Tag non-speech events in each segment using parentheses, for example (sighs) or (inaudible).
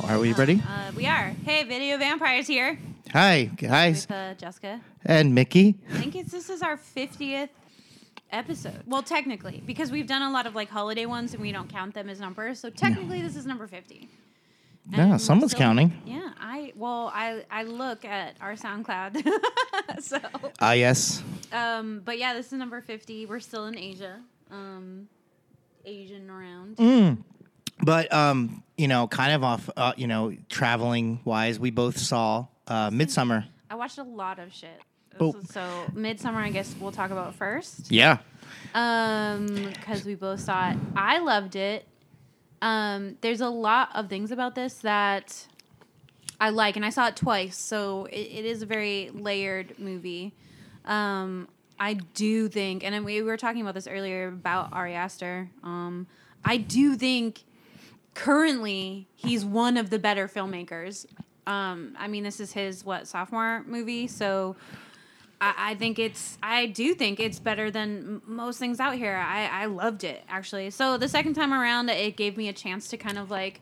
ready? Uh, we ready? We are. Hey, Video Vampires here Hi, guys, with uh, Jessica. and Mickey. It's, this is our 50th episode. Well, technically, because we've done a lot of like holiday ones and we don't count them as numbers. So technically, this is number 50. And Yeah, someone's still- counting. Yeah, I well, I I look at our SoundCloud. (laughs) so, Ah, yes. um, but yeah, this is number 50. We're still in Asia. Um, Asian around. Mm. But um, you know, kind of off, uh, you know, traveling wise, we both saw uh, Midsummer. I watched a lot of shit. So, so Midsummer, I guess we'll talk about first. Yeah. Um, because we both saw it. I loved it. Um, there's a lot of things about this that I like, and I saw it twice, so it, it is a very layered movie. Um, I do think, and we were talking about this earlier about Ari Aster. Um, I do think currently he's one of the better filmmakers. Um, I mean, this is his what sophomore movie, so I, I think it's I do think it's better than most things out here. I, I loved it actually. So the second time around, it gave me a chance to kind of like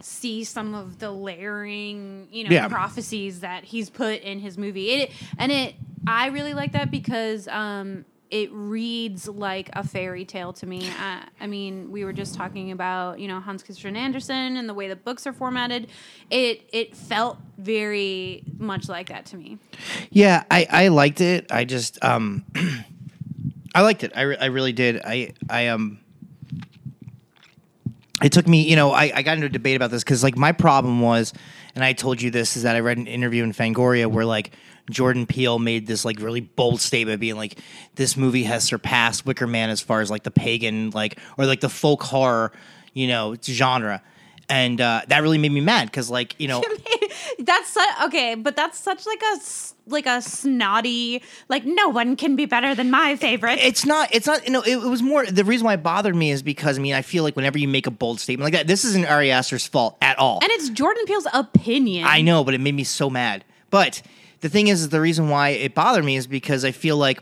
see some of the layering, you know, Yeah. prophecies that he's put in his movie. It and it I really like that because um it reads like a fairy tale to me. I, I mean, we were just talking about you know Hans Christian Andersen and the way the books are formatted. It it felt very much like that to me. Yeah, I, I liked it. I just um, (clears throat) I liked it. I, re- I really did. I I um. It took me, you know, I, I got into a debate about this because, like, my problem was, and I told you this, is that I read an interview in Fangoria where, like, Jordan Peele made this, like, really bold statement being like, this movie has surpassed Wicker Man as far as, like, the pagan, like, or, like, the folk horror, you know, genre. And uh, that really made me mad because, like, you know, (laughs) that's su- okay, but that's such like a like a snotty like no one can be better than my favorite. it's not it's not you know it, it was more the reason why it bothered me is because i mean i feel like whenever you make a bold statement like that this isn't ari aster's fault at all and it's Jordan Peele's opinion. i know but it made me so mad but the thing is, the reason why it bothered me is because i feel like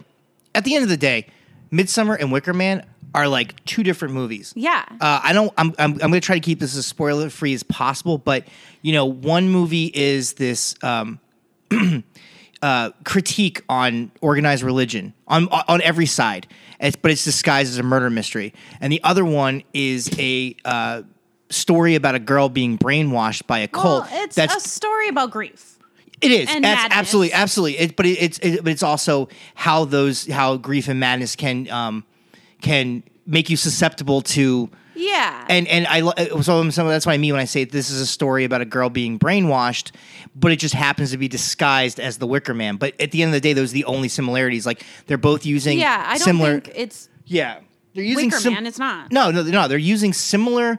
at the end of the day midsummer and wicker man are like two different movies Yeah. uh, I don't. I'm. I'm, I'm going to try to keep this as spoiler free as possible. But you know, one movie is this um, (clears throat) uh, critique on organized religion on on every side, it's, but it's disguised as a murder mystery. And the other one is a uh, story about a girl being brainwashed by a well, cult. it's that's a story about grief. It is. and That's madness. absolutely, absolutely. It, but it, it's it, but it's also how those how grief and madness can um, can make you susceptible to Yeah. and and I lo- so, so that's what I mean when I say this is a story about a girl being brainwashed, but it just happens to be disguised as the Wicker Man. But at the end of the day, those are the only similarities. Like they're both using yeah, I don't similar. think it's yeah, they're using Wicker sim- Man. It's not. No, no, they're. They're using similar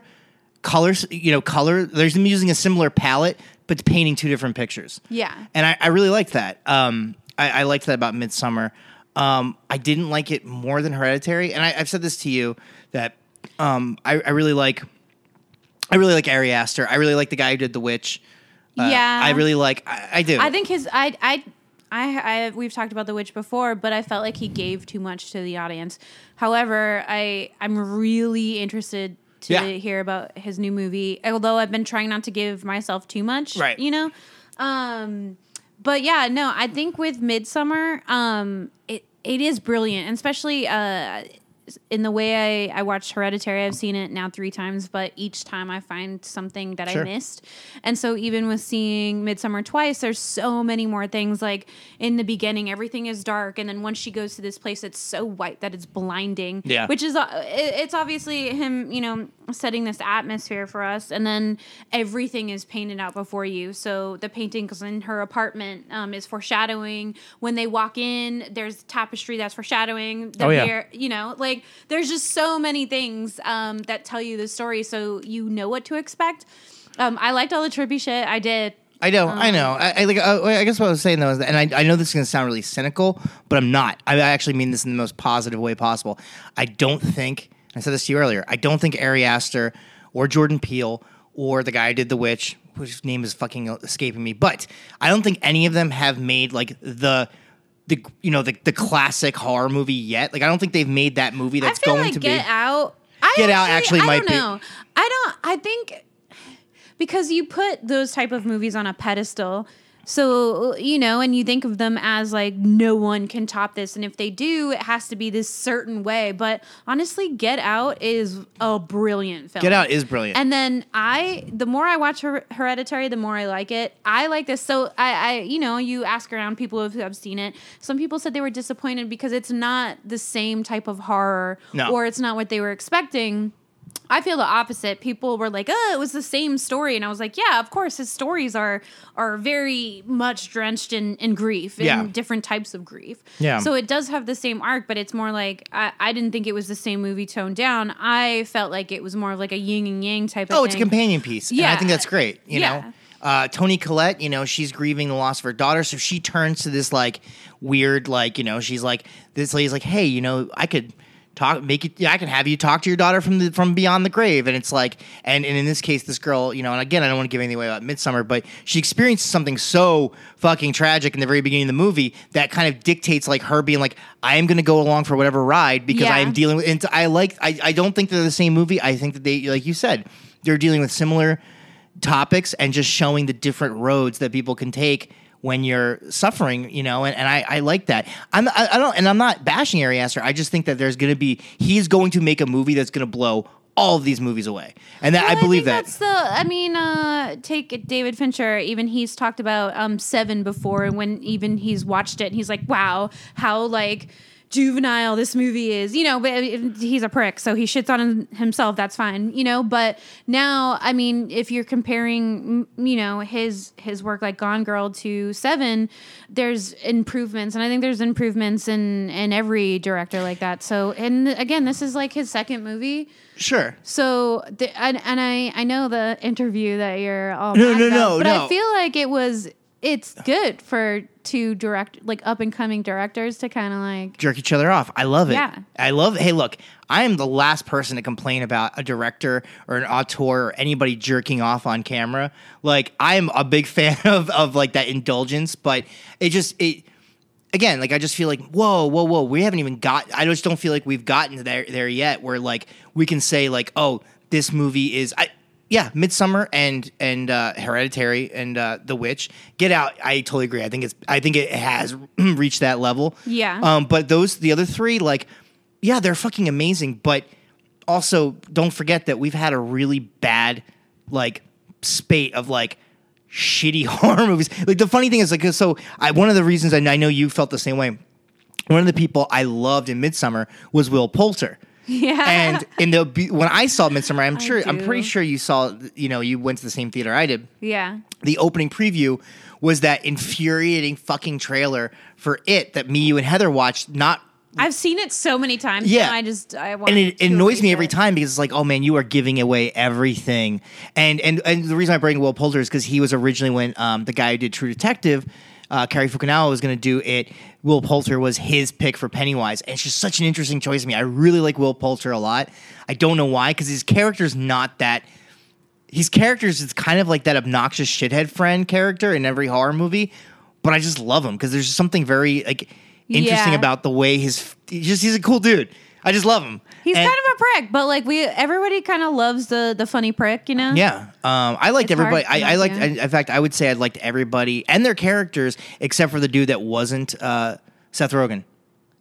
colors. You know, color. They're using a similar palette, but painting two different pictures. Yeah. and I, I really liked that. Um, I, I liked that about Midsummer. Um, I didn't like it more than Hereditary, and I, I've said this to you that um, I, I really like. I really like Ari Aster. I really like the guy who did The Witch. Uh, Yeah. I really like. I, I do. I think his I I I I we've talked about the witch before, but I felt like he gave too much to the audience. However, I I'm really interested to Yeah. hear about his new movie. Although I've been trying not to give myself too much, Right. You know, um, but yeah, no, I think with Midsummer, um, it it is brilliant, and especially uh. In the way I, I watched Hereditary, I've seen it now three times, but each time I find something that Sure. I missed. And so even with seeing Midsummer twice, there's so many more things. Like in the beginning, everything is dark, and then once she goes to this place, it's so white that it's blinding. Yeah. which is uh, it- it's obviously him, you know, setting this atmosphere for us, and then everything is painted out before you. So the paintings in her apartment um, is foreshadowing. When they walk in, there's tapestry that's foreshadowing. The Oh, yeah. hair- you know, like there's just so many things um, that tell you the story, so you know what to expect. Um, I liked all the trippy shit. I did. I know, I know. I, I like. Uh, I guess what I was saying though is, that, and I, I know this is going to sound really cynical, but I'm not. I actually mean this in the most positive way possible. I don't think. I said this to you earlier. I don't think Ari Aster or Jordan Peele or the guy who did The Witch, whose name is fucking escaping me, but I don't think any of them have made like the. The you know the the classic horror movie yet like I don't think they've made that movie that's going like to Get be Out. I Get Out actually I might don't be- know. I don't. I think because you put those type of movies on a pedestal. So you know, and you think of them as like no one can top this, and if they do, it has to be this certain way. But honestly, Get Out is a brilliant film. Get Out is brilliant And then I, the more I watch Her- Hereditary, the more I like it. I like this. So I, I, you know, you ask around people who have seen it. Some people said they were disappointed because it's not the same type of horror, No. or it's not what they were expecting. I feel the opposite. People were like, "Oh, it was the same story," and I was like, "Yeah, of course. His stories are are very much drenched in in grief, in Yeah. different types of grief. Yeah. So it does have the same arc, but it's more like I, I didn't think it was the same movie toned down. I felt like it was more of like a yin and yang type of. Oh, it's a companion piece. Yeah, I think that's great. You Yeah. know, uh, Toni Collette. You know, she's grieving the loss of her daughter, so she turns to this like weird, like you know, she's like this lady's like, hey, you know, I could talk, make it. Yeah, I can have you talk to your daughter from the from beyond the grave, and it's like, and, and in this case, this girl, you know, and again, I don't want to give anything away about Midsummer, but she experienced something so fucking tragic in the very beginning of the movie that kind of dictates like her being like, I am going to go along for whatever ride because Yeah. I am dealing with. And I like, I, I don't think they're the same movie. I think that they, like you said, they're dealing with similar topics and just showing the different roads that people can take when you're suffering, you know, and, and I, I like that. I'm I, I don't and I'm not bashing Ari Aster. I just think that there's gonna be he's going to make a movie that's gonna blow all of these movies away. And that Well, I believe think that. That's the. I mean, uh, take David Fincher. Even he's talked about um, Seven before, and when even he's watched it, and he's like, "Wow, how like." Juvenile this movie is you know but he's a prick so he shits on himself that's fine you know but now i mean if you're comparing you know his his work like gone girl to seven there's improvements and i think there's improvements in in every director like that so and again this is like his second movie Sure. so, the, and, and I, I know the interview that you're all No, no, about, no, but no. I feel like it was it's good for two direct like up and coming directors to kind of like jerk each other off. I love it. Yeah. I love Hey, look, I am the last person to complain about a director or an auteur or anybody jerking off on camera. Like I'm a big (laughs) fan of of like that indulgence, but it just it again, like I just feel like, whoa, whoa, whoa, we haven't even got I just don't feel like we've gotten there there yet where like we can say like, oh, this movie is I yeah, Midsummer and and uh, Hereditary and uh, The Witch. Get Out. I totally agree. I think it's. I think it has (clears throat) reached that level. Yeah. Um, but those the other three, like, yeah, they're fucking amazing. But also, don't forget that we've had a really bad like spate of like (laughs) shitty (laughs) horror movies. Like the funny thing is, like, so I one of the reasons I, I know you felt the same way. One of the people I loved in Midsummer was Will Poulter. Yeah And in the when I saw Midsummer, I'm sure I'm pretty sure you saw. You know, you went to the same theater I did yeah the opening preview was that infuriating fucking trailer for it that me, you, and Heather watched. Not I've seen it so many times Yeah. I just I want and it, it annoys me every it. time because it's like, oh man, you are giving away everything. And and and the reason I bring Will Poulter is because he was originally when um, the guy who did True Detective. Uh, Cary Fukunaga was going to do it. Will Poulter was his pick for Pennywise, and it's just such an interesting choice to me. I really like Will Poulter a lot. I don't know why, because his character's not that his characters is kind of like that obnoxious shithead friend character in every horror movie, but I just love him because there's something very like interesting Yeah. about the way his he's just he's a cool dude. I just love him. He's And- kind of a prick but like we everybody kind of loves the the funny prick you know yeah. Um, I liked It's everybody. I, I liked. yeah. In fact, I would say I liked everybody and their characters except for the dude that wasn't uh, Seth Rogen.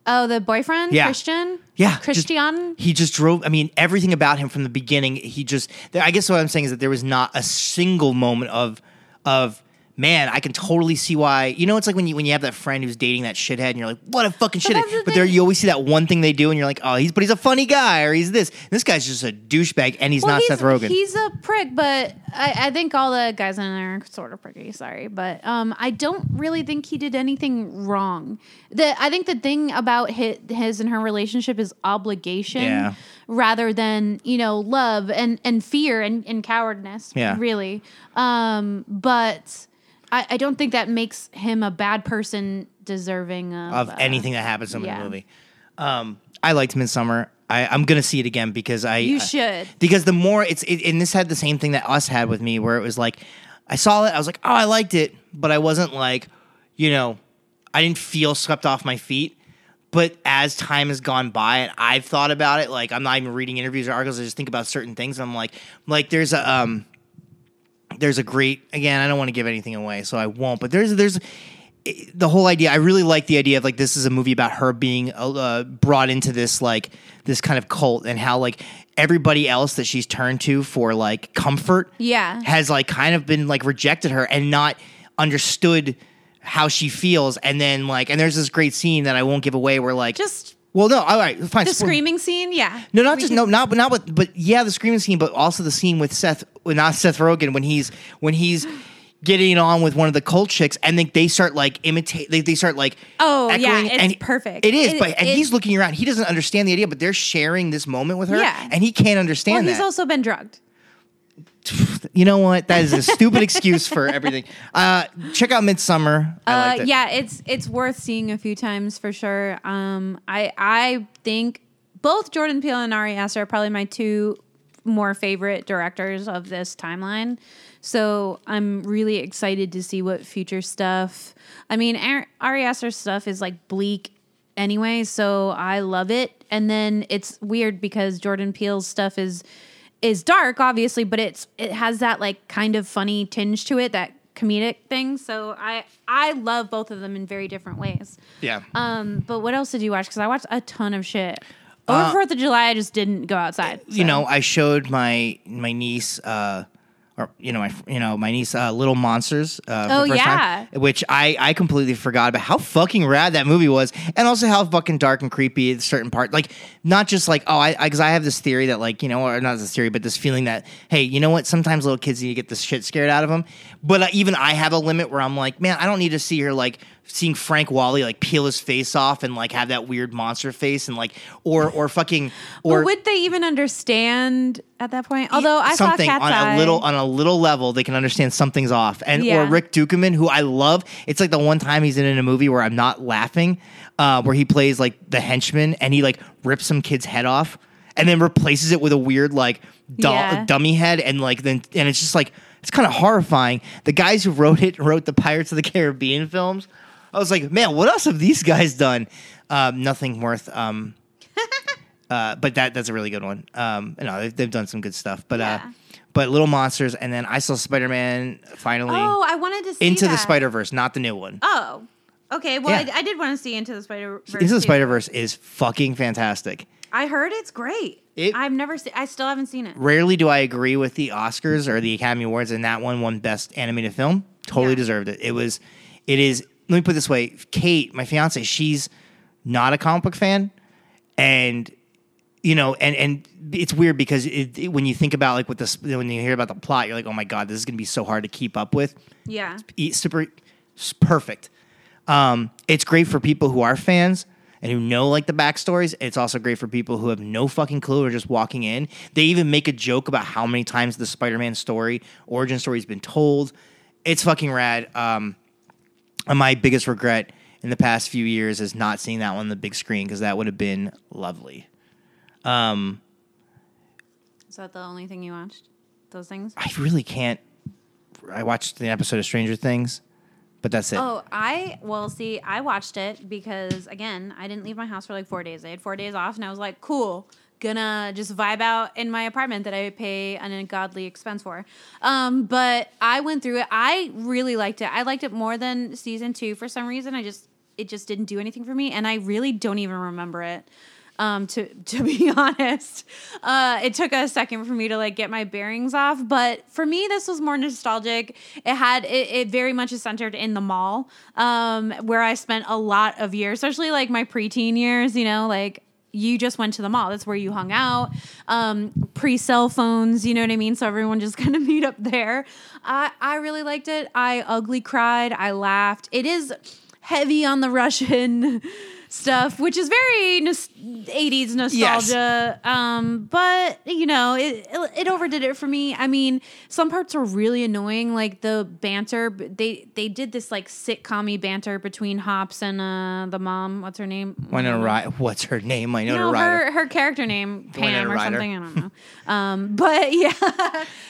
oh the boyfriend Yeah. Christian Yeah, just- Christian He just drove. I mean, everything about him from the beginning. He just. I guess what I'm saying is that there was not a single moment of of man. I can totally see why. You know, it's like when you when you have that friend who's dating that shithead, and you're like, what a fucking But shithead. the But there, you always see that one thing they do, and you're like, oh, he's but he's a funny guy, or he's this. This guy's just a douchebag, and he's Well, not he's, Seth Rogen. He's a prick, but I, I think all the guys in there are sort of pricky. Sorry, but um, I don't really think he did anything wrong. The I think the thing about his, his and her relationship is obligation, Yeah. rather than you know love and and fear and, and cowardness. Yeah. really. Um, but I, I don't think that makes him a bad person deserving of, of uh, anything that happens to him in yeah. the movie. Um, I liked Midsummer. I, I'm gonna see it again because I You should. because the more it's it, and this had the same thing that us had with me where it was like I saw it I was like oh I liked it but I wasn't like you know I didn't feel swept off my feet but as time has gone by and I've thought about it like I'm not even reading interviews or articles I just think about certain things and I'm like like there's a um there's a great again I don't want to give anything away so I won't but there's there's the whole idea i really like the idea of like this is a movie about her being uh, brought into this like this kind of cult and how like everybody else that she's turned to for like comfort Yeah. has like kind of been like rejected her and not understood how she feels and then like and there's this great scene that i won't give away where like Just well no all right fine the spoil- screaming scene, yeah. no, not We just can- no, not but not with but yeah, the screaming scene, but also the scene with Seth, well, not Seth Rogen when he's when he's getting on with one of the cult chicks, and then they start like imitate, they, they start like Oh, yeah, echoing, it's and perfect. It is, It- but and it- he's looking around, he doesn't understand the idea, but they're sharing this moment with her, Yeah. and he can't understand Well, he's that. also been drugged. You know what? That is a stupid excuse for everything. Uh, check out Midsummer. I Uh, it. yeah, it's it's worth seeing a few times for sure. Um, I I think both Jordan Peele and Ari Aster are probably my two more favorite directors of this timeline. So I'm really excited to see what future stuff. I mean, Ar- Ari Aster's stuff is like bleak anyway, so I love it. And then it's weird because Jordan Peele's stuff is is dark, obviously, but it's it has that like kind of funny tinge to it, that comedic thing. So I I love both of them in very different ways. yeah. Um, but what else did you watch? Because I watched a ton of shit. Over Uh, Fourth of July, I just didn't go outside. you know, I showed my my niece, uh, or you know, my you know my niece, uh, Little Monsters. Uh, Oh, yeah. time, which I I completely forgot about how fucking rad that movie was, and also how fucking dark and creepy at certain part. Like not just like oh, I because I, have this theory that like you know, or not this theory, but this feeling that hey, you know what? Sometimes little kids need to get the shit scared out of them. But uh, even I have a limit where I'm like, man, I don't need to see her like seeing Frank Whaley like peel his face off and like have that weird monster face and like or or fucking or But would they even understand at that point? Although I saw something Cat's on Eye. a little on a little level they can understand something's off and Yeah. or rick ducommun who i love it's like the one time he's in a movie where i'm not laughing uh, where he plays like the henchman and he like rips some kid's head off and then replaces it with a weird like doll, Yeah. dummy head and like then and it's just like it's kind of horrifying the guys who wrote it wrote the pirates of the caribbean films i was like man what else have these guys done um, nothing worth um, (laughs) uh, but that that's a really good one. Um, you know, they've, they've done some good stuff. But Yeah. uh, but Little Monsters, and then I saw Spider Man finally Oh, I wanted to see into the. Spider Verse, not the new one. Oh, okay. Well, Yeah. I, I did want to see Into the Spider Verse. into the Spider Verse is fucking fantastic. I heard it's great. It- I've never seen. I still haven't seen it. Rarely do I agree with the Oscars or the Academy Awards, and that one won Best Animated Film. Totally Yeah. deserved it. It was, it is. Let me put it this way: Kate, my fiance, she's not a comic book fan, and you know, and and it's weird because it, it- when you think about like what this, when you hear about the plot, you're like, oh my god, this is gonna be so hard to keep up with. Yeah. E- super s- perfect. Um, it's great for people who are fans and who know like the backstories. It's also great for people who have no fucking clue or just walking in. They even make a joke about how many times the Spider-Man story origin story has been told. It's fucking rad. Um, my biggest regret in the past few years is not seeing that one on the big screen because that would have been lovely. Um, Is that the only thing you watched? Those things? I really can't. I watched the episode of Stranger Things, but that's it. Oh, I well see. I watched it because again, I didn't leave my house for like four days. I had four days off, and I was like, "Cool, gonna just vibe out in my apartment that I pay an ungodly expense for." Um, but I went through it. I really liked it. I liked it more than season two for some reason. I just it just didn't do anything for me, and I really don't even remember it. Um, to (laughs) to be honest, uh, it took a second for me to like get my bearings off. But for me, this was more nostalgic. It had it, it very much is centered in the mall, um, where I spent a lot of years, especially like my preteen years. You know, like you just went to the mall. That's where you hung out. Um, Pre cell phones, you know what I mean. So everyone just (laughs) kind of meet up there. I I really liked it. I ugly cried. I laughed. It is heavy on the Russian (laughs) stuff, which is very nos- 80s nostalgia. Um, but you know, it, it it overdid it for me. I mean, some parts were really annoying, like the banter. They they did this like sitcom banter between Hops and uh, the mom. What's her name? Winona Ryder. What's her name? Winona no, her her character name Pam or something. I don't know. (laughs) um, but (laughs) yeah,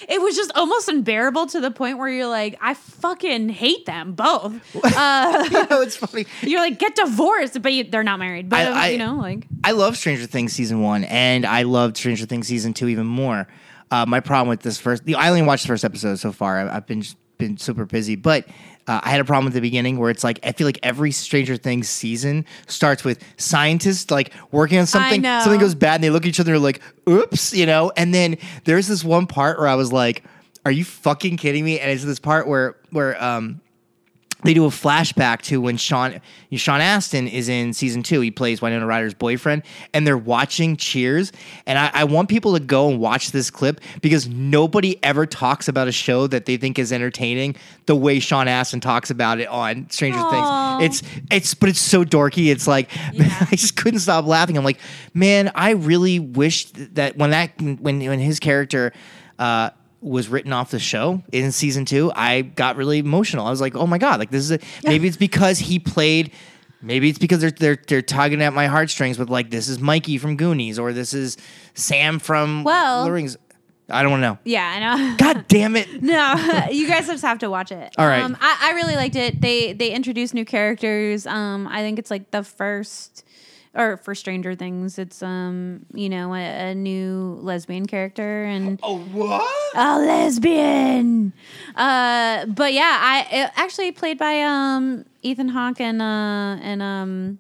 it was just almost unbearable to the point where you're like, I fucking hate them both. Uh, (laughs) you know, it's funny. you're like, get divorced, but you, they're not married. But I- I- you know, like, I love Stranger Things season one, and I loved Stranger Things season two even more. Uh, my problem with this first, the I only watched the first episode so far. I, I've been been super busy, but uh, I had a problem at the beginning where it's like I feel like every Stranger Things season starts with scientists like working on something, something goes bad, and they look at each other and they're like, "Oops," you know. And then there's this one part where I was like, "Are you fucking kidding me?" And it's this part where where um they do a flashback to when Sean Sean Astin is in season two. He plays Winona Ryder's boyfriend, and they're watching Cheers. And I, I want people to go and watch this clip because nobody ever talks about a show that they think is entertaining the way Sean Astin talks about it on Stranger Aw. Things. It's it's but it's so dorky. It's like (laughs) I just couldn't stop laughing. I'm like, man, I really wish that when that when when his character. Uh, was written off the show in season two, I got really emotional. I was like, "Oh my god!" Like this is a, maybe it's because he played. Maybe it's because they're they're they're tugging at my heartstrings with like this is Mikey from Goonies or this is Sam from Well- Lord Rings. I don't want to know. yeah, I know. (laughs) God damn it! No, (laughs) you guys just have to watch it. All right. Um, I, I really liked it. They they introduced new characters. Um, I think it's like the first, or for Stranger Things, it's um, you know, a, a new lesbian character and Oh what? a lesbian. Uh, but yeah, I it actually played by um Ethan Hawke and uh and um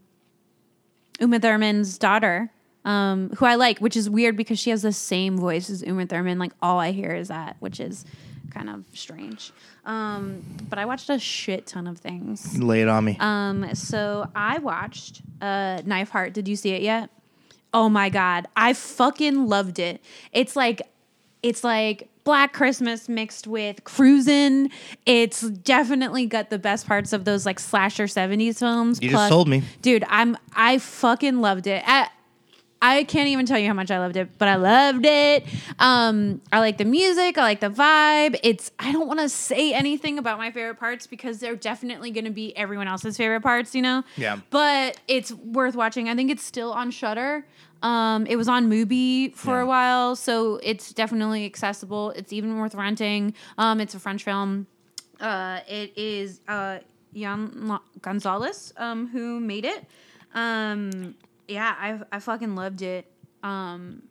Uma Thurman's daughter. Um, who I like, which is weird because she has the same voice as Uma Thurman. Like all I hear is that, which is kind of strange. Um, but I watched a shit ton of things. Lay it on me. Um, so I watched uh, Knife Heart. Did you see it yet? Oh my god, I fucking loved it. It's like it's like Black Christmas mixed with cruising. It's definitely got the best parts of those like slasher 70s films. You just sold me. Dude, I'm I fucking loved it. I, I can't even tell you how much I loved it, but I loved it. Um, I like the music. I like the vibe. It's. I don't want to say anything about my favorite parts because they're definitely going to be everyone else's favorite parts. You know. Yeah. But it's worth watching. I think it's still on Shudder. Um, it was on Mubi for Yeah. a while, so it's definitely accessible. It's even worth renting. Um, it's a French film. Uh, it is uh, Yann Gonzalez um, who made it. Um, yeah, I I fucking loved it. Um,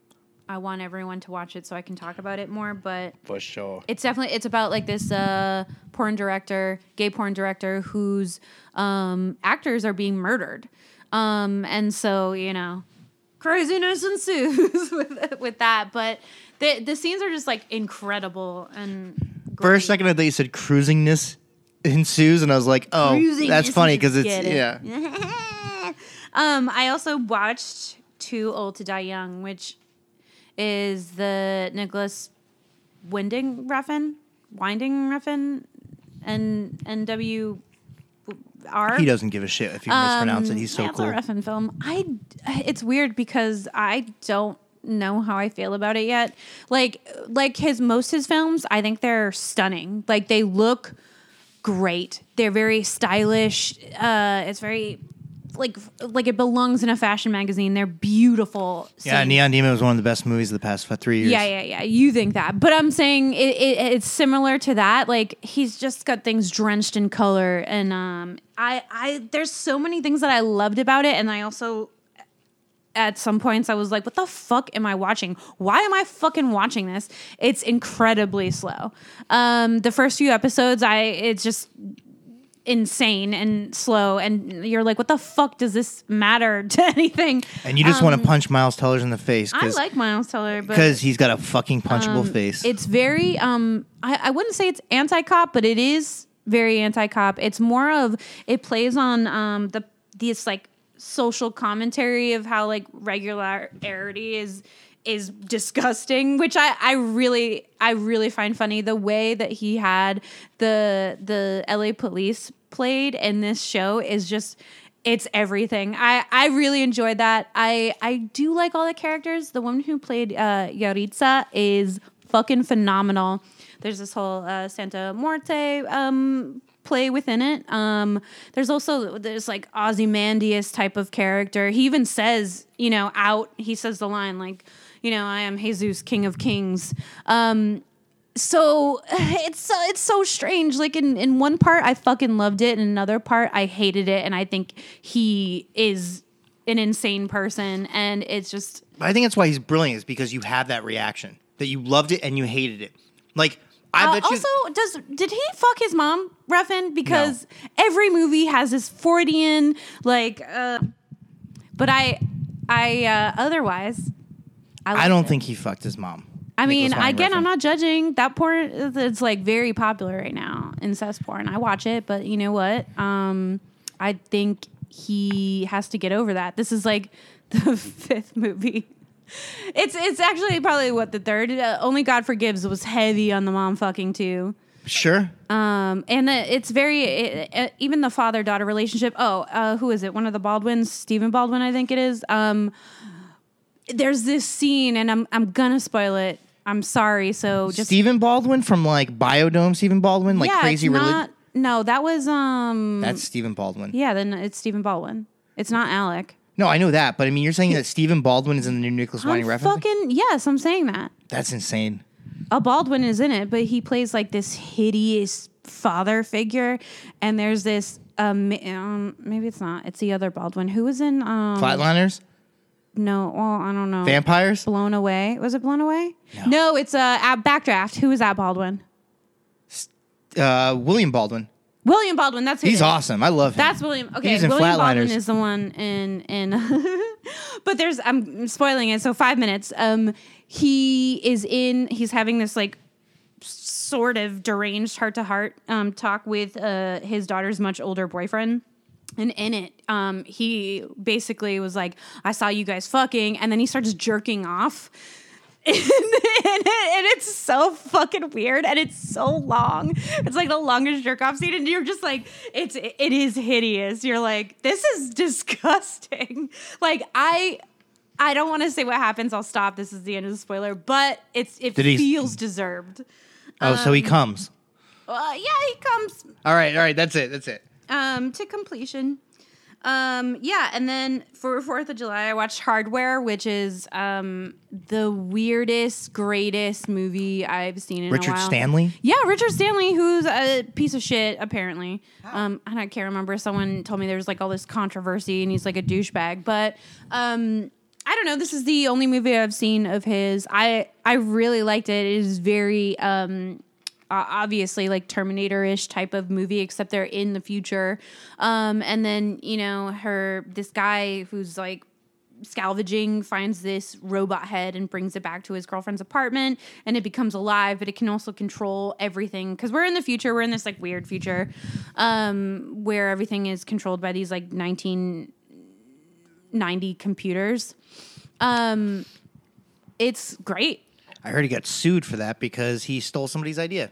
I want everyone to watch it so I can talk about it more, but For sure. it's definitely it's about like this uh, porn director, gay porn director, whose um, actors are being murdered, um, and so you know, craziness ensues (laughs) with with that. But the the scenes are just like incredible and. For a great. second, I thought you said cruisingness ensues, and I was like, "Oh, that's funny because it's it. yeah." (laughs) (laughs) um, I also watched Too Old to Die Young, which is the Nicolas Winding Refn, Winding Refn, and N.W. R. He doesn't give a shit if you mispronounce it. He's so yeah, it's cool. a Refn film. I. It's weird because I don't know how I feel about it yet. Like, like his most his films, I think they're stunning. Like they look great. They're very stylish. Uh, it's very like like it belongs in a fashion magazine. They're beautiful. Yeah, scenes. Neon Demon was one of the best movies of the past three years. Yeah, yeah, yeah. You think that, but I'm saying it, it, it's similar to that. Like he's just got things drenched in color, and um, I, I, there's so many things that I loved about it, and I also, at some points, I was like, "What the fuck am I watching? Why am I fucking watching this?" It's incredibly slow. Um, the first few episodes, I, it's just insane and slow, and you're like, "What the fuck does this matter (laughs) to anything?" And you just want to punch Miles Tellers in the face Um, I like Miles Teller, because he's got a fucking punchable face. it's very um I, I wouldn't say it's anti cop, but it is very anti cop. It's more of it plays on um the this like social commentary of how like regularity is is disgusting, which I, I really I really find funny. The way that he had the the LA police played in this show is just it's everything. I I really enjoyed that. I I do like all the characters. The woman who played uh, Yaritza is fucking phenomenal. There's this whole uh, Santa Muerte um, play within it. Um, there's also there's like Ozymandias type of character. He even says, you know, out. He says the line like, you know, I am Jesus, King of Kings. Um, so (sighs) it's so it's so strange. Like in in one part, I fucking loved it, and another part, I hated it, and I think he is an insane person, and it's just I think that's why he's brilliant is because you have that reaction that you loved it and you hated it. Like I Uh, bet you. also, does did he fuck his mom, Ruffin? Because every movie has this Freudian like. Uh, but I, I uh, otherwise, I, I don't it. think he fucked his mom. I mean, again, I'm not judging that porn. It's like very popular right now, incest porn. I watch it, but you know what? Um, I think he has to get over that. This is like (laughs) the fifth movie. It's it's actually probably what the third. Uh, Only God Forgives was heavy on the mom fucking too. Sure. Um, and the, it's very it, it- even the father daughter relationship. Oh, uh, who is it? One of the Baldwins, Stephen Baldwin, I think it is. Um, there's this scene, and I'm I'm gonna spoil it. I'm sorry. So just Stephen Baldwin from like Biodome. Stephen Baldwin, like yeah, crazy it's religion. not. No, that was um. That's Stephen Baldwin. yeah. Then it's Stephen Baldwin. It's not Alec. No, I know that, but I mean, you're saying that Stephen Baldwin is in the new Nicholas I'm Winding thing? fucking yes. I'm saying that. That's insane. a Baldwin is in it, but he plays like this hideous father figure. And there's this um, um maybe it's not. It's the other Baldwin who was in um Flatliners, no, well, I don't know. vampires. Blown away. Was it blown away? No, it's uh, at Backdraft. Who is that Baldwin? Uh, William Baldwin. William Baldwin. That's who He's is. awesome. I love him. That's William. Okay, He's in William Baldwin is the one in in. (laughs) but there's I'm spoiling it. So five minutes. Um, he is in. He's having this like sort of deranged heart to heart um talk with uh his daughter's much older boyfriend. And in it, um, he basically was like, "I saw you guys fucking," and then he starts jerking off. (laughs) and, and it's so fucking weird and it's so long it's like the longest jerk off scene and you're just like it's it is hideous you're like this is (laughs) disgusting like i i don't want to say what happens i'll stop this is the end of the spoiler but it's it Did he- feels deserved oh, so um, he comes. uh, yeah he comes All right, all right. That's it. That's it. Um, to completion. Um, yeah, and then for Fourth of July, I watched Hardware, which is um, the weirdest, greatest movie I've seen in a Richard while. Stanley. Yeah, Richard Stanley, who's a piece of shit, apparently. Um, and I can't remember. Someone told me there was like all this controversy and he's like a douchebag. But um, I don't know. This is the only movie I've seen of his. I I really liked it. It is very um, obviously like Terminator-ish type of movie, except they're in the future. Um, and then you know her this guy who's like scavenging finds this robot head and brings it back to his girlfriend's apartment and it becomes alive but it can also control everything. Because we're in the future. We're in this like weird future um where everything is controlled by these like 1990 computers. Um it's great I heard he got sued for that because he stole somebody's idea.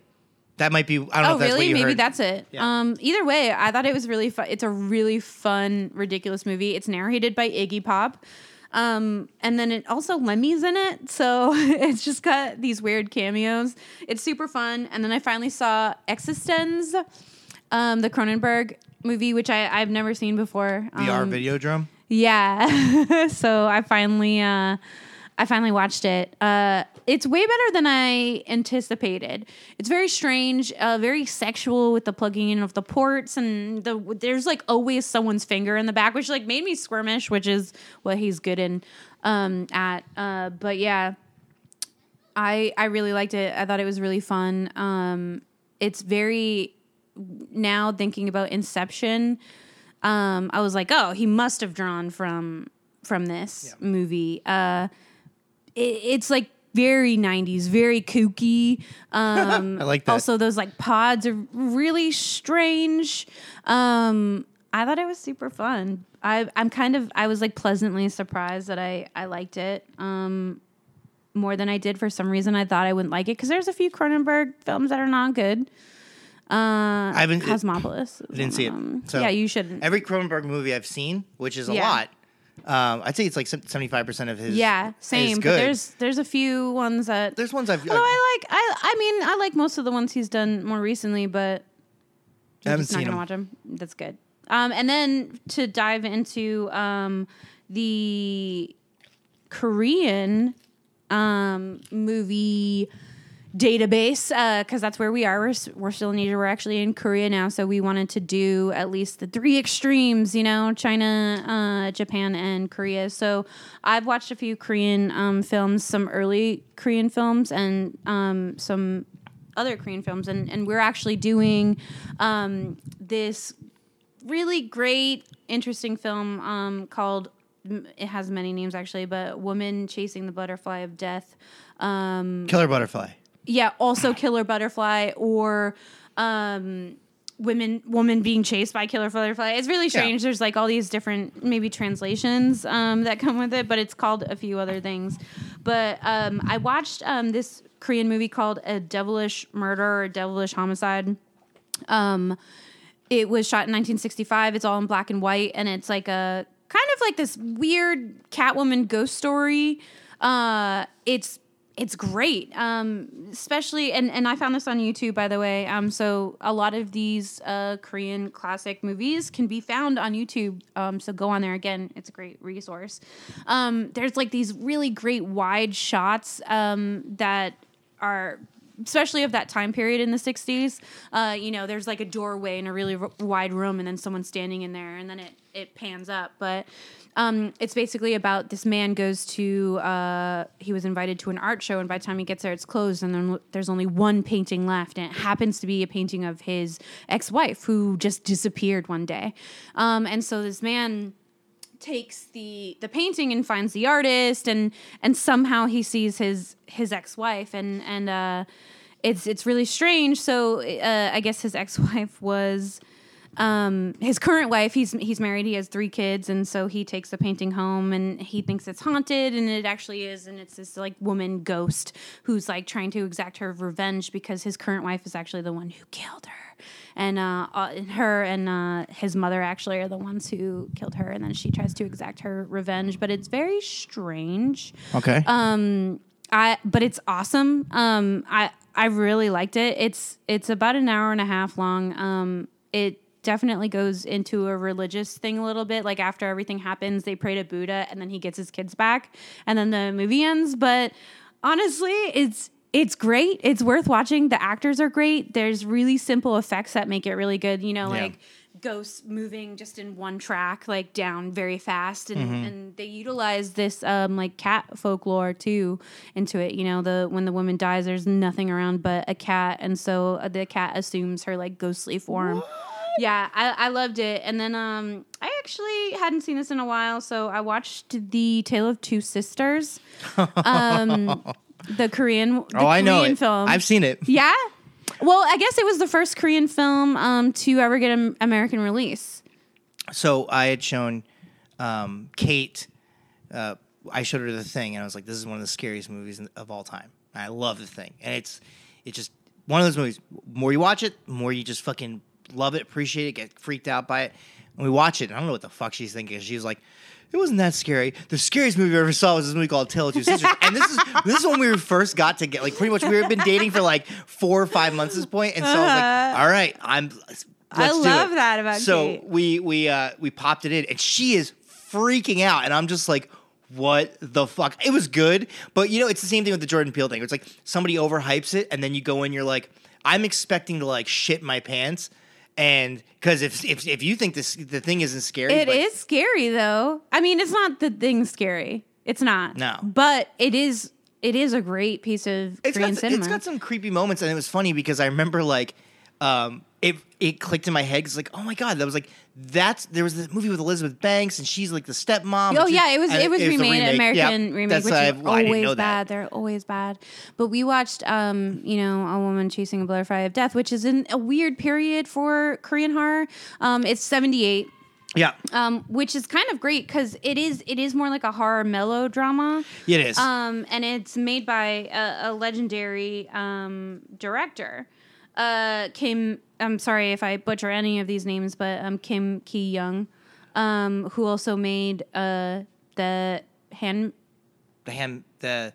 That might be. I don't know Oh, if that's what really? you Maybe heard. that's it. Yeah. Um, either way, I thought it was really fun. It's a really fun, ridiculous movie. It's narrated by Iggy Pop. Um, and then it also Lemmy's in it. So (laughs) it's just got these weird cameos. It's super fun. And then I finally saw Existenz, um, the Cronenberg movie, which I, I've never seen before. VR Um, Videodrome. yeah. (laughs) so I finally uh I finally watched it. Uh it's way better than I anticipated. It's very strange, uh very sexual with the plugging in of the ports and the there's like always someone's finger in the back which like made me squirmish, which is what he's good in um at uh but yeah. I I really liked it. I thought it was really fun. Um it's very now thinking about Inception um, I was like, oh, he must have drawn from from this movie. Uh, it, it's like very 90s, very kooky. Um, (laughs) I like that. Also, those like pods are really strange. Um, I thought it was super fun. I, I'm kind of, I was like pleasantly surprised that I, I liked it. Um, more than I did for some reason. I thought I wouldn't like it because there's a few Cronenberg films that are not good. Uh, I haven't Cosmopolis. is didn't see it. So yeah, you shouldn't. Every Cronenberg movie I've seen, which is a Yeah. lot. Um, I'd say it's like seventy five percent of his. yeah, same. But there's there's a few ones that. there's ones I've, Although I like I I mean I like most of the ones he's done more recently, but I I'm haven't just not seen gonna them. watch them. That's good. Um, and then to dive into um, the Korean um, movie database because that's where we are. We're, we're still in Asia. We're actually in Korea now, so we wanted to do at least the three extremes. You know, China, uh, Japan, and Korea. So I've watched a few Korean um, films, some early Korean films, and um, some other Korean films, and and we're actually doing um, this really great, interesting film um, called. It has many names actually, but "Woman Chasing the Butterfly of Death." Um, Killer Butterfly. Yeah, also Killer Butterfly or um, women woman being chased by Killer Butterfly. It's really strange. There's like all these different maybe translations um, that come with it, but it's called a few other things. But um, I watched um, this Korean movie called A Devilish Murder or Devilish Homicide. Um, it was shot in 1965. It's all in black and white, and it's like a kind of like this weird Catwoman ghost story. Uh, it's it's great, um, especially and and I found this on YouTube by the way. Um, so a lot of these uh, Korean classic movies can be found on YouTube. Um, so go on there again. It's a great resource. Um, there's like these really great wide shots um, that are especially of that time period in the 60s uh, you know there's like a doorway in a really r- wide room and then someone standing in there and then it, it pans up but um, it's basically about this man goes to uh, he was invited to an art show and by the time he gets there it's closed and then there's only one painting left and it happens to be a painting of his ex-wife who just disappeared one day. Um, and so this man takes the the painting and finds the artist and and somehow he sees his his ex-wife and and uh it's it's really strange. So uh i guess his ex-wife was um his current wife he's he's married he has three kids and so he takes the painting home and he thinks it's haunted and it actually is and it's this like woman ghost who's like trying to exact her revenge because his current wife is actually the one who killed her. And uh, uh her and uh his mother actually are the ones who killed her and then she tries to exact her revenge but it's very strange. Okay. um i but it's awesome. Um i i really liked it. It's it's about an hour and a half long. Um it definitely goes into a religious thing a little bit. Like after everything happens they pray to buddha and then he gets his kids back and then the movie ends. But honestly it's it's great. It's worth watching. The actors are great. There's really simple effects that make it really good you know Yeah. like ghosts moving just in one track like down very fast. And, Mm-hmm. and they utilize this um like cat folklore too into it you know the when the woman dies there's nothing around but a cat. And so uh, the cat assumes her like ghostly form yeah I, I loved it and then um i actually hadn't seen this in a while so i watched the tale of two sisters (laughs) um the korean the oh, I know Korean it. film I've seen it. yeah. Well, I guess it was the first Korean film um, to ever get an American release. So I had shown um, Kate. Uh, I showed her the thing, and I was like, "This is one of the scariest movies of all time." And I love the thing, and it's it's just one of those movies. More you watch it, more you just fucking love it, appreciate it, get freaked out by it. And we watch it, and I don't know what the fuck she's thinking. She's like. It wasn't that scary. The scariest movie I ever saw was this movie called Tale of Two Sisters, (laughs) and this is this is when we first got to get like pretty much we had been dating for like four or five months at this point, and so I was like, all right, I'm. I love it." that about so Kate. we we uh we popped it in and she is freaking out and I'm just like what the fuck? It was good, but you know it's the same thing with the Jordan Peele thing. It's like somebody overhypes it and then you go in you're like I'm expecting to like shit my pants and cuz if, if if you think this the thing isn't scary It but is scary though. I mean, it's not the thing scary. It's not. No. But it is. It is a great piece of it's Korean got, cinema. it's got some creepy moments and it was funny because I remember like um it it clicked in my head It's like oh my god that was like that's there was this movie with Elizabeth Banks and she's like the stepmom Oh and she- yeah, it was it was remade remake. American Yep. remake, That's which is well, always bad. They're always bad. But we watched, um, you know, a woman chasing a butterfly of death, which is in a weird period for Korean horror. Um, it's seventy eight. Yeah. Um, which is kind of great because it is it is more like a horror melodrama. It is. Um, and it's made by a, a legendary um, director, uh, Kim I'm sorry if I butcher any of these names, but um, Kim Ki Young, um, who also made uh, the hand The hand, the,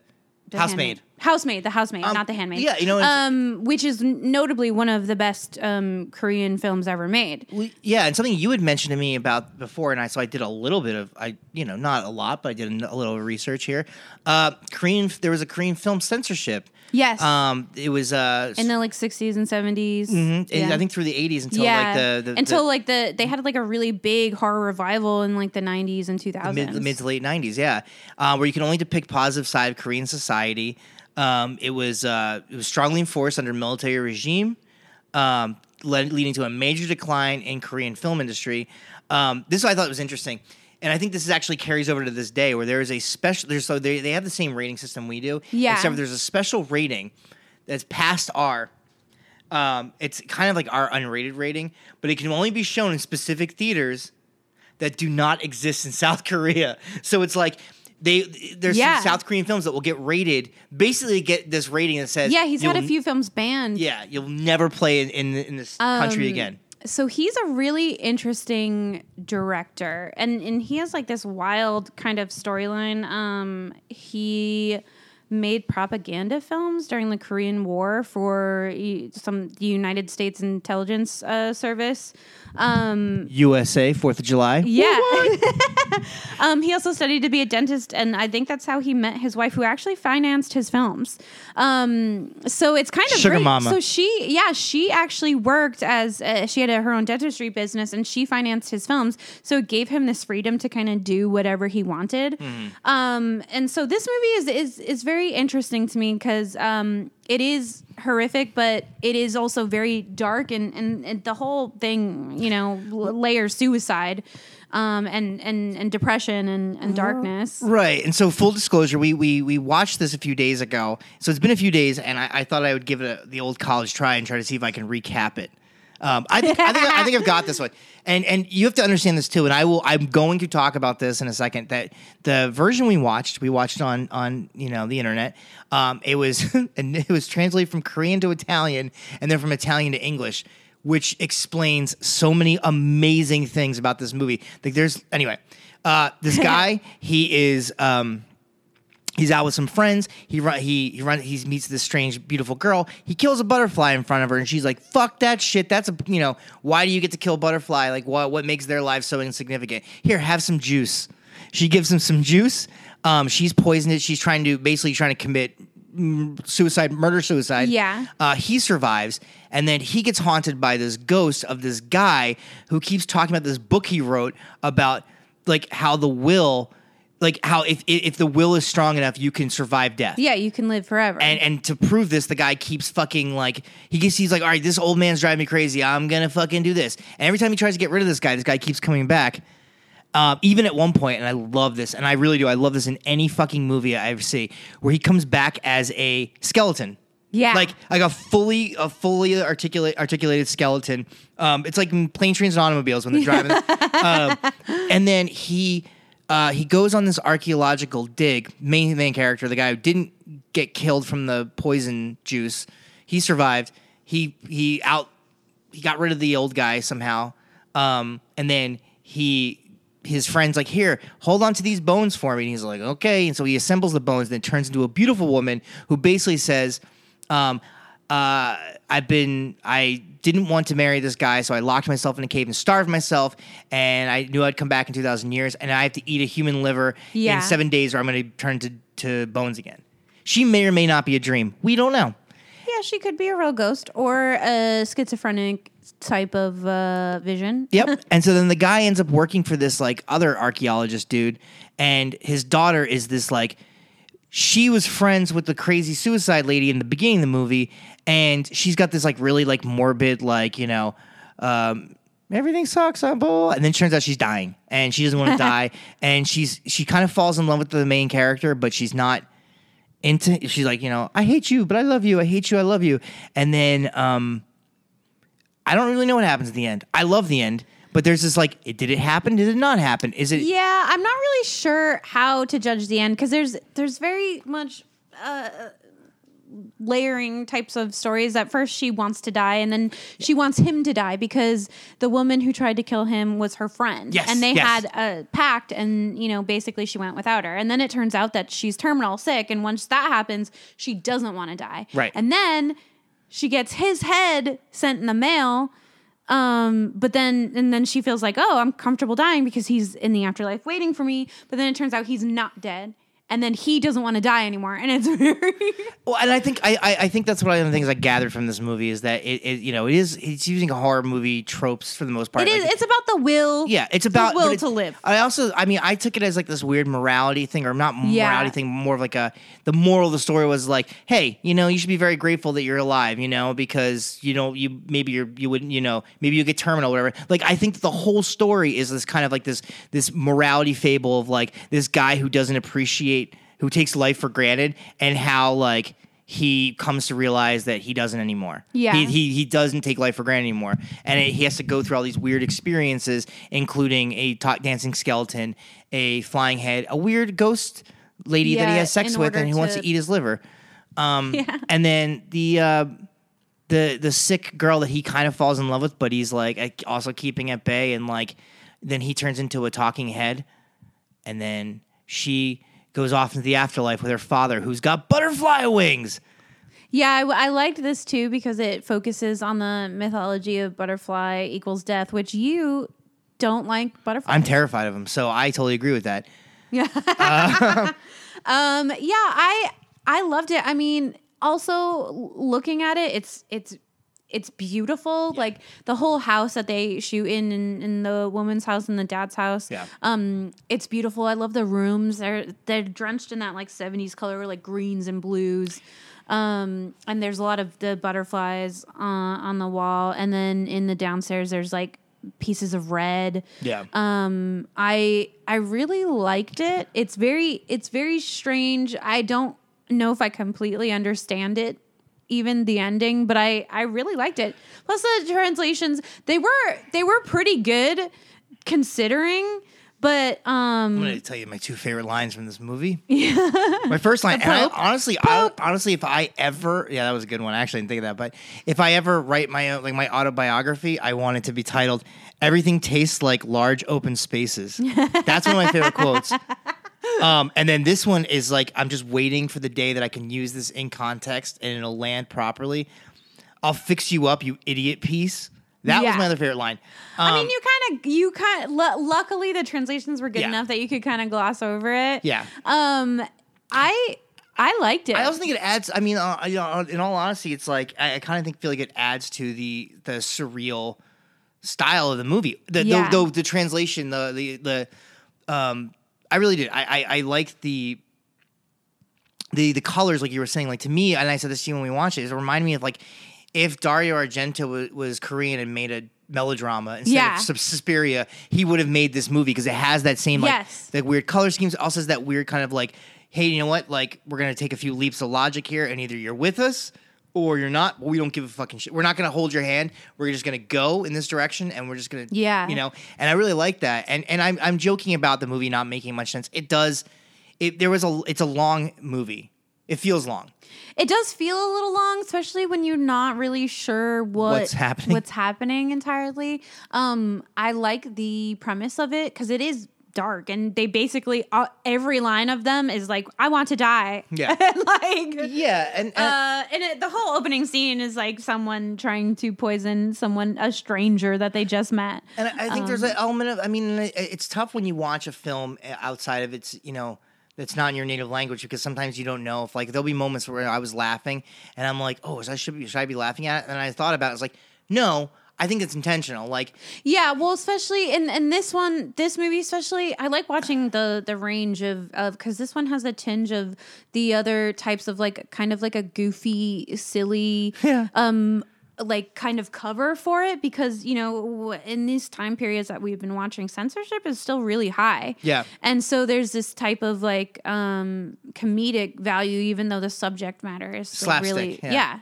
the housemaid. Handmaid. Housemaid, the housemaid, Um, not the handmaid. yeah, you know, um, which is notably one of the best um, Korean films ever made. Well, yeah, and something you had mentioned to me about before, and I so I did a little bit of I you know not a lot, but I did a little research here. Uh, Korean, there was a Korean film censorship. Yes, Um, it was uh, in the like 60s and 70s. mhm, Yeah. I think through the eighties until yeah, like the, the until the, like the they had like a really big horror revival in like the 90s and 2000s. mid, mid to late nineties, yeah, uh, where you can only depict positive side of Korean society. Um, it was uh, it was strongly enforced under military regime, um, led, leading to a major decline in Korean film industry. Um, this I thought was interesting, and I think this is actually carries over to this day, where there is a special. There's so they they have the same rating system we do, Yeah. Except there's a special rating that's past R. Um, it's kind of like our unrated rating, but it can only be shown in specific theaters that do not exist in (laughs) South Korea. So it's like they there's Yeah. some South Korean films that will get rated, basically get this rating that says yeah, he's had a few films banned. Yeah, you'll never play in in, in this country Um, again. So he's a really interesting director and and he has like this wild kind of storyline. Um he made propaganda films during the Korean War for some the United States intelligence uh, service um USA Fourth of July. yeah. (laughs) um, he also studied to be a dentist, and I think that's how he met his wife, who actually financed his films. Um, so it's kind of Sugar great. mama. So she, yeah, she actually worked as uh, she had a, her own dentistry business, and she financed his films. So it gave him this freedom to kind of do whatever he wanted. Um, and so this movie is is is very interesting to me because um, it is horrific, but it is also very dark, and and, and the whole thing, you know, l- layers suicide. Um, and, and, and depression and, and darkness. Right, and so full disclosure, we we we watched this a few days ago. So it's been a few days, and I, I thought I would give it a, the old college try and try to see if I can recap it. Um, I think I think I think I've got this one, and and you have to understand this too. And I will. I'm going to talk about this in a second. That the version we watched, we watched on on you know the internet. Um, it was (laughs) and it was translated from Korean to Italian, and then from Italian to English which explains so many amazing things about this movie. Like there's anyway, uh, this guy (laughs) he is um, he's out with some friends. He run he he run he meets this strange beautiful girl. He kills a butterfly in front of her, and she's like, "Fuck that shit. That's a you know why do you get to kill a butterfly? Like what what makes their life so insignificant? Here, have some juice." She gives him some juice. Um, she's poisoned it. She's trying to basically trying to commit mm, suicide, murder suicide. Yeah. Uh, he survives, and then he gets haunted by this ghost of this guy who keeps talking about this book he wrote about like how the will, like how if if the will is strong enough, you can survive death. Yeah, you can live forever. And and to prove this, the guy keeps fucking like he gets he's like, all right, this old man's driving me crazy. I'm gonna fucking do this. And every time he tries to get rid of this guy, this guy keeps coming back. Um, even at one point, and I love this, and I really do. I love this in any fucking movie I ever see, where he comes back as a skeleton. Yeah. like like a fully a fully articulate articulated skeleton. Um, it's like plane trains and automobiles when they're (laughs) driving. um, and then he uh, he goes on this archaeological dig. Main main character, the guy who didn't get killed from the poison juice, he survived. He he out he got rid of the old guy somehow. Um, and then he his friends like here hold on to these bones for me and he's like okay and so he assembles the bones and it turns into a beautiful woman who basically says um, uh, i've been i didn't want to marry this guy so i locked myself in a cave and starved myself and i knew i'd come back in 2000 years and i have to eat a human liver Yeah. in seven days or i'm going to turn to, to bones again she may or may not be a dream we don't know yeah, she could be a real ghost or a schizophrenic type of uh, vision. Yep. (laughs) and so then the guy ends up working for this like other archaeologist dude, and his daughter is this like she was friends with the crazy suicide lady in the beginning of the movie, and she's got this like really like morbid like you know. Um, Everything sucks, I'm bull. And then turns out she's dying, and she doesn't want to (laughs) die. And she's she kind of falls in love with the main character, but she's not into. She's like, you know, I hate you, but I love you. I hate you, I love you. And then um, I don't really know what happens at the end. I love the end, but there's this like, it, did it happen? Did it not happen? Is it? Yeah, I'm not really sure how to judge the end because there's there's very much uh, layering types of stories. At first, she wants to die, and then she wants him to die because the woman who tried to kill him was her friend. Yes, and they yes. had a pact, and you know, basically, she went without her. And then it turns out that she's terminal sick, and once that happens, she doesn't want to die. Right. and then she gets his head sent in the mail. Um, but then and then she feels like, oh, I'm comfortable dying because he's in the afterlife waiting for me. But then it turns out he's not dead. And then he doesn't want to die anymore. And it's (laughs) very Well, and I think I, I, I think that's one of the things I gathered from this movie is that it, it you know it is it's using horror movie tropes for the most part. It is Like, it's about the will. yeah, it's about the will to live. I also, I mean, I took it as like this weird morality thing, or not Yeah. morality thing, more of like a. The moral of the story was like, hey, you know, you should be very grateful that you're alive, you know, because you know you maybe you're you wouldn't, you know, maybe you get terminal, whatever. Like, I think the whole story is this kind of like this this morality fable of like this guy who doesn't appreciate, who takes life for granted, and how like. He comes to realize that he doesn't anymore. Yeah. he, he he doesn't take life for granted anymore, and it, he has to go through all these weird experiences, including a talk dancing skeleton, a flying head, a weird ghost lady that he has sex with, and who wants to to- eat his liver. Um, (laughs) Yeah. and then the uh, the the sick girl that he kind of falls in love with, but he's like also keeping at bay, and like then he turns into a talking head, and then she goes off into the afterlife with her father, who's got butterfly wings. Yeah, I, I liked this too because it focuses on the mythology of butterfly equals death, which you don't like butterflies. I'm terrified of them, so I totally agree with that. (laughs) Um, yeah, I I loved it. I mean, also looking at it, it's it's it's beautiful. Like the whole house that they shoot in, in in the woman's house and the dad's house. Yeah. Um, it's beautiful. I love the rooms. They're they're drenched in that like '70s color, like greens and blues. Um, and there's a lot of the butterflies uh, on the wall, and then in the downstairs, there's like pieces of red. Yeah. Um, I I really liked it. It's very it's very strange. I don't know if I completely understand it, even the ending, but I I really liked it. Plus the translations they were they were pretty good considering. But I'm um, going to tell you my two favorite lines from this movie. (laughs) Yeah. my first line, and I, honestly, I, honestly, if I ever, yeah, that was a good one. I actually didn't think of that, but if I ever write my own, like my autobiography, I want it to be titled "Everything Tastes Like Large Open Spaces." (laughs) That's one of my favorite quotes. Um, and then this one is like, I'm just waiting for the day that I can use this in context and it'll land properly. I'll fix you up, you idiot piece. That was my other favorite line. I Um, mean, you kind of you kind of luckily the translations were good Yeah. enough that you could kind of gloss over it. Yeah. Um, I I liked it. I also think it adds. I mean, uh, you know, in all honesty, it's like I, I kind of think feel like it adds to the the surreal style of the movie. The Yeah. the, the, the translation, the the the um, I really did. I I, I liked the. The, the colors, like you were saying, like to me, and I said this to you when we watched it, is it reminded me of like if Dario Argento was, was Korean and made a melodrama instead Yeah. of Sus- Suspiria, he would have made this movie because it has that same like Yes. the weird color schemes. It Also, has that weird kind of like, hey, you know what? Like we're gonna take a few leaps of logic here, and either you're with us or you're not. But we don't give a fucking shit. We're not gonna hold your hand. We're just gonna go in this direction, and we're just gonna, Yeah. you know. And I really like that. And and I'm I'm joking about the movie not making much sense. It does. It there was a it's a long movie. It feels long. It does feel a little long, especially when you're not really sure what What's happening. What's happening entirely. Um, I like the premise of it because it is dark, and they basically uh, every line of them is like, "I want to die." Yeah. (laughs) and like. Yeah, and, and Uh, and it, the whole opening scene is like someone trying to poison someone, a stranger that they just met. And I I think there's Um, an element of, I mean, it's tough when you watch a film uh, outside of its, you know, that's not in your native language because sometimes you don't know if, like, there'll be moments where I was laughing and I'm like, oh, is I should be, should I be laughing at it? And I thought about it, it's like, no, I think it's intentional. Like, Yeah, well, especially in in this one, this movie, especially, I like watching the the range of of because this one has a tinge of the other types of like kind of like a goofy, silly, Yeah. um, like kind of cover for it because you know in these time periods that we've been watching, censorship is still really high. Yeah. and so there's this type of like um comedic value, even though the subject matter is really yeah. yeah.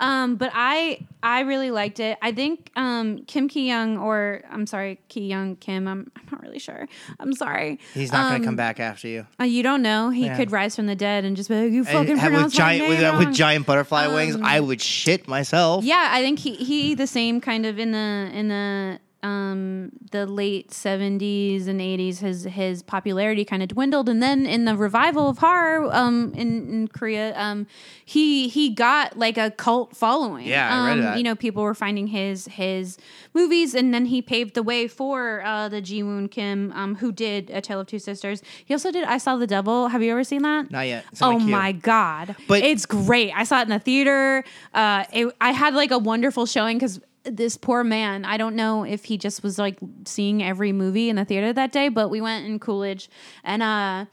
Um, but I I really liked it. I think um, Kim Ki Young or I'm sorry, Ki Young Kim. I'm, I'm not really sure. I'm sorry. He's not going Um, to come back after you. Uh, you don't know. He Yeah. could rise from the dead and just be like, "You fucking have- pronounced with giant my with, name uh, with wrong." giant butterfly wings, I would shit myself. Yeah, I think he he the same kind of in the in the um the late 70s and 80s his his popularity kind of dwindled and then in the revival of horror um in, in Korea um he he got like a cult following Yeah, I read um, that. you know people were finding his his movies and then he paved the way for uh the Ji Woon Kim um who did A Tale of Two Sisters he also did I Saw the Devil have you ever seen that Not yet. It's oh my god! But- it's great. I saw it in the theater. Uh, it, I had like a wonderful showing because this poor man. I don't know if he just was like seeing every movie in the theater that day, but we went in Coolidge, and uh,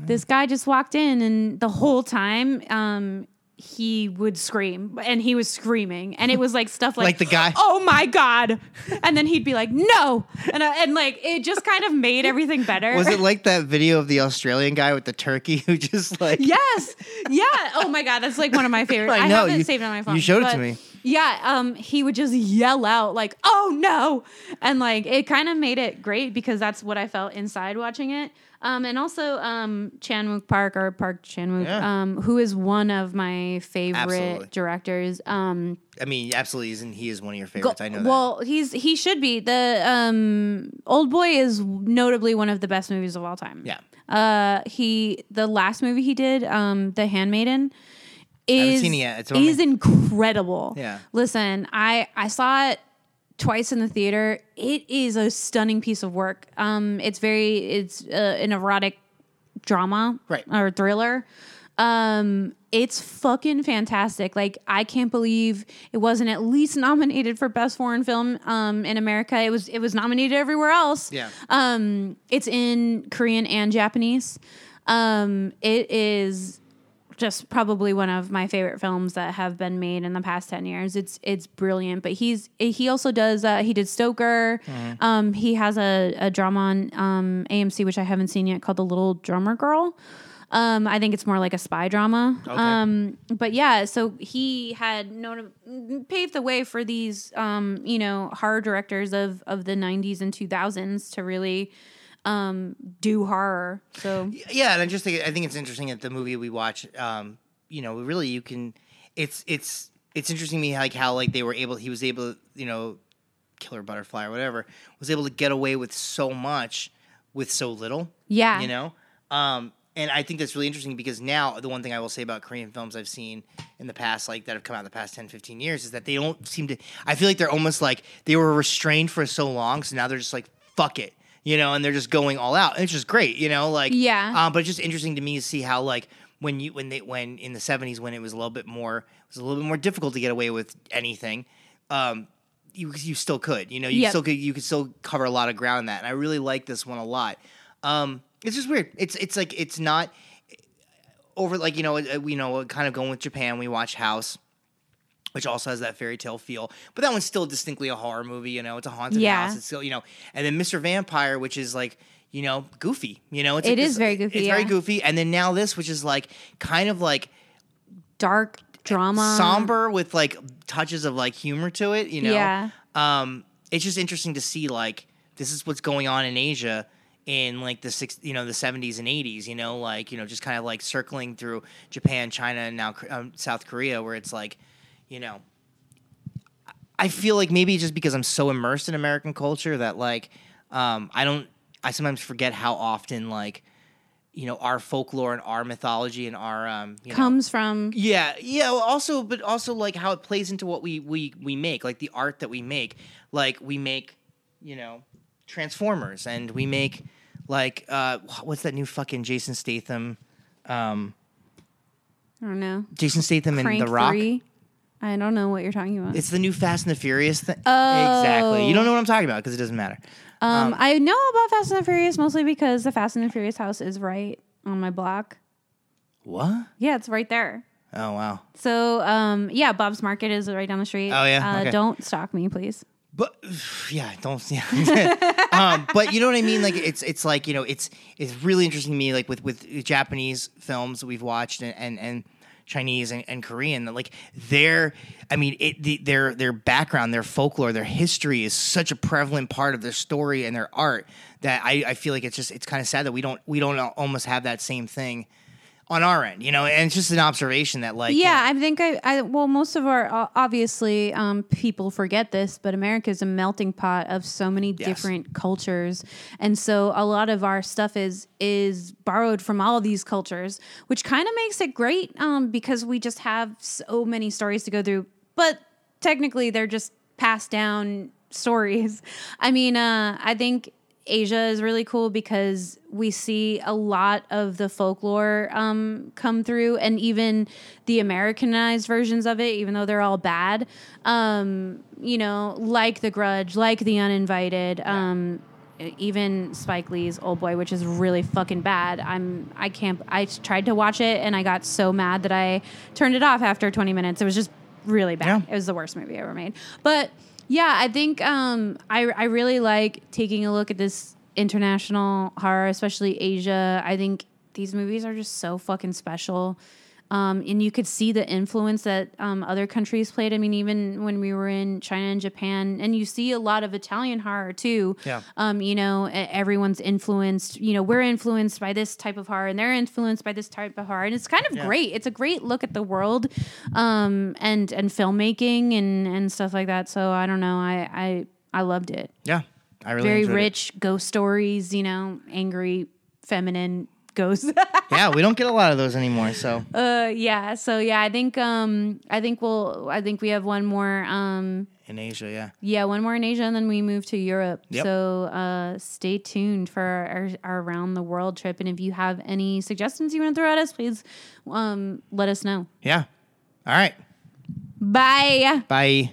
this guy just walked in, and the whole time. Um, he would scream and he was screaming and it was like stuff like, Like the guy- oh my god and then he'd be like no and, uh, and like it just kind of made everything better Was it like that video of the Australian guy with the turkey who just like Yes. Yeah. Oh my god, that's like one of my favorites. (laughs) I I, know, have it you- saved on my phone. you showed it to me. Yeah. Um, he would just yell out like, "Oh no!" and like it kind of made it great because that's what I felt inside watching it. Um, and also um, Chan Wook Park or Park Chan Wook, Yeah. um, who is one of my favorite Absolutely. directors. Um, I mean, absolutely isn't he is one of your favorites. I know that. well, he's he should be the um, Old Boy is notably one of the best movies of all time. Yeah. Uh, he the last movie he did, um, The Handmaiden, is seen it yet. It's is incredible. Yeah. Listen, I I saw it twice in the theater. It is a stunning piece of work. Um, it's very it's uh, an erotic drama, Right. or thriller. Um, it's fucking fantastic. Like I can't believe it wasn't at least nominated for best foreign film um in America. It was it was nominated everywhere else. Yeah. Um it's in Korean and Japanese. Um it is just probably one of my favorite films that have been made in the past 10 years. It's it's brilliant, but he's he also does uh, he did Stoker. Mm-hmm. Um he has a, a drama on um AMC which I haven't seen yet called The Little Drummer Girl. Um I think it's more like a spy drama. Um but yeah, so he had known paved the way for these um you know horror directors of of the 90s and 2000s to really um do horror. So yeah, and I just think I think it's interesting that the movie we watch, um, you know, really you can, it's it's it's interesting to me like how like they were able, he was able, to, you know, killer butterfly or whatever, was able to get away with so much with so little. Yeah. you know, um, and I think that's really interesting because now the one thing I will say about Korean films I've seen in the past, like that have come out in the past 10, 15 years, is that they don't seem to. I feel like they're almost like they were restrained for so long, so now they're just like fuck it. You know, and they're just going all out. And it's just great, you know, like Yeah. um, but it's just interesting to me to see how like when you when they when in the seventies when it was a little bit more it was a little bit more difficult to get away with anything, um, you you still could you know you Yep. still could you could still cover a lot of ground in that and I really like this one a lot. Um, it's just weird. It's it's like it's not over like you know we you know kind of going with Japan. We watch House. Which also has that fairy tale feel, but that one's still distinctly a horror movie. You know, it's a haunted Yeah. house. It's still, you know, and then Mr. Vampire, which is like, you know, goofy. You know, it's It like is this- very goofy, It's very goofy, and then now this, which is like kind of like dark drama. somber with like touches of like humor to it. You know, Yeah. Um, it's just interesting to see like this is what's going on in Asia in like the six, you know, the seventies and eighties. You know, like you know, just kind of like circling through Japan, China, and now um, South Korea, where it's like, you know. I feel like maybe just because I'm so immersed in American culture that like um, I don't I sometimes forget how often like you know our folklore and our mythology and our um you know, comes from yeah, yeah. well, Also, but also like how it plays into what we we we make, like the art that we make. Like we make, you know, Transformers, and we make like uh, what's that new fucking Jason Statham? Um, I don't know. Jason Statham and The Rock. 3. I don't know what you're talking about. It's the new Fast and the Furious thing. Oh. Exactly. You don't know what I'm talking about because it doesn't matter. um, I know about Fast and the Furious mostly because the Fast and the Furious house is right on my block. What? Yeah, it's right there. Oh wow. So, um, yeah, Bob's Market is right down the street. Oh, yeah? Uh, Okay. Don't stalk me, please. But (sighs) yeah, don't (laughs) yeah. um, but you know what I mean? Like it's it's like you know it's it's really interesting to me like with with Japanese films that we've watched and and, and Chinese and, and Korean. Like their, I mean, it, the, their their background, their folklore, their history is such a prevalent part of their story and their art that I, I feel like it's just it's kind of sad that we don't we don't almost have that same thing on our end, you know. And it's just an observation that like yeah, I think I, I well, most of our obviously um, people forget this, but America is a melting pot of so many Yes. different cultures, and so a lot of our stuff is is borrowed from all of these cultures, which kind of makes it great um, because we just have so many stories to go through. But technically, they're just passed down stories. (laughs) I mean, uh, I think Asia is really cool because we see a lot of the folklore um, come through, and even the Americanized versions of it, even though they're all bad. Um, you know, like The Grudge, like The Uninvited. Um, even Spike Lee's Old Boy, which is really fucking bad. I'm I can't. I tried to watch it and I got so mad that I turned it off after 20 minutes. It was just really bad. Yeah. It was the worst movie ever made. But yeah, I think um, I I really like taking a look at this international horror, especially Asia. I think these movies are just so fucking special. Um, and you could see the influence that um, other countries played. I mean, even when we were in China and Japan, and you see a lot of Italian horror too. Yeah. Um, you know, everyone's influenced. You know, we're influenced by this type of horror, and they're influenced by this type of horror, and it's kind of Yeah. great. It's a great look at the world, um, and and filmmaking and and stuff like that. So I don't know. I I I loved it. yeah, I really Very enjoyed it. rich ghost stories. You know, angry, feminine ghosts. (laughs) Yeah, we don't get a lot of those anymore. So uh, yeah. So yeah, I think um I think we'll I think we have one more um in Asia, yeah, yeah one more in Asia and then we move to Europe. Yep. So uh, stay tuned for our, our around the world trip. And if you have any suggestions you want to throw at us, please um let us know. yeah. All right, Bye. bye.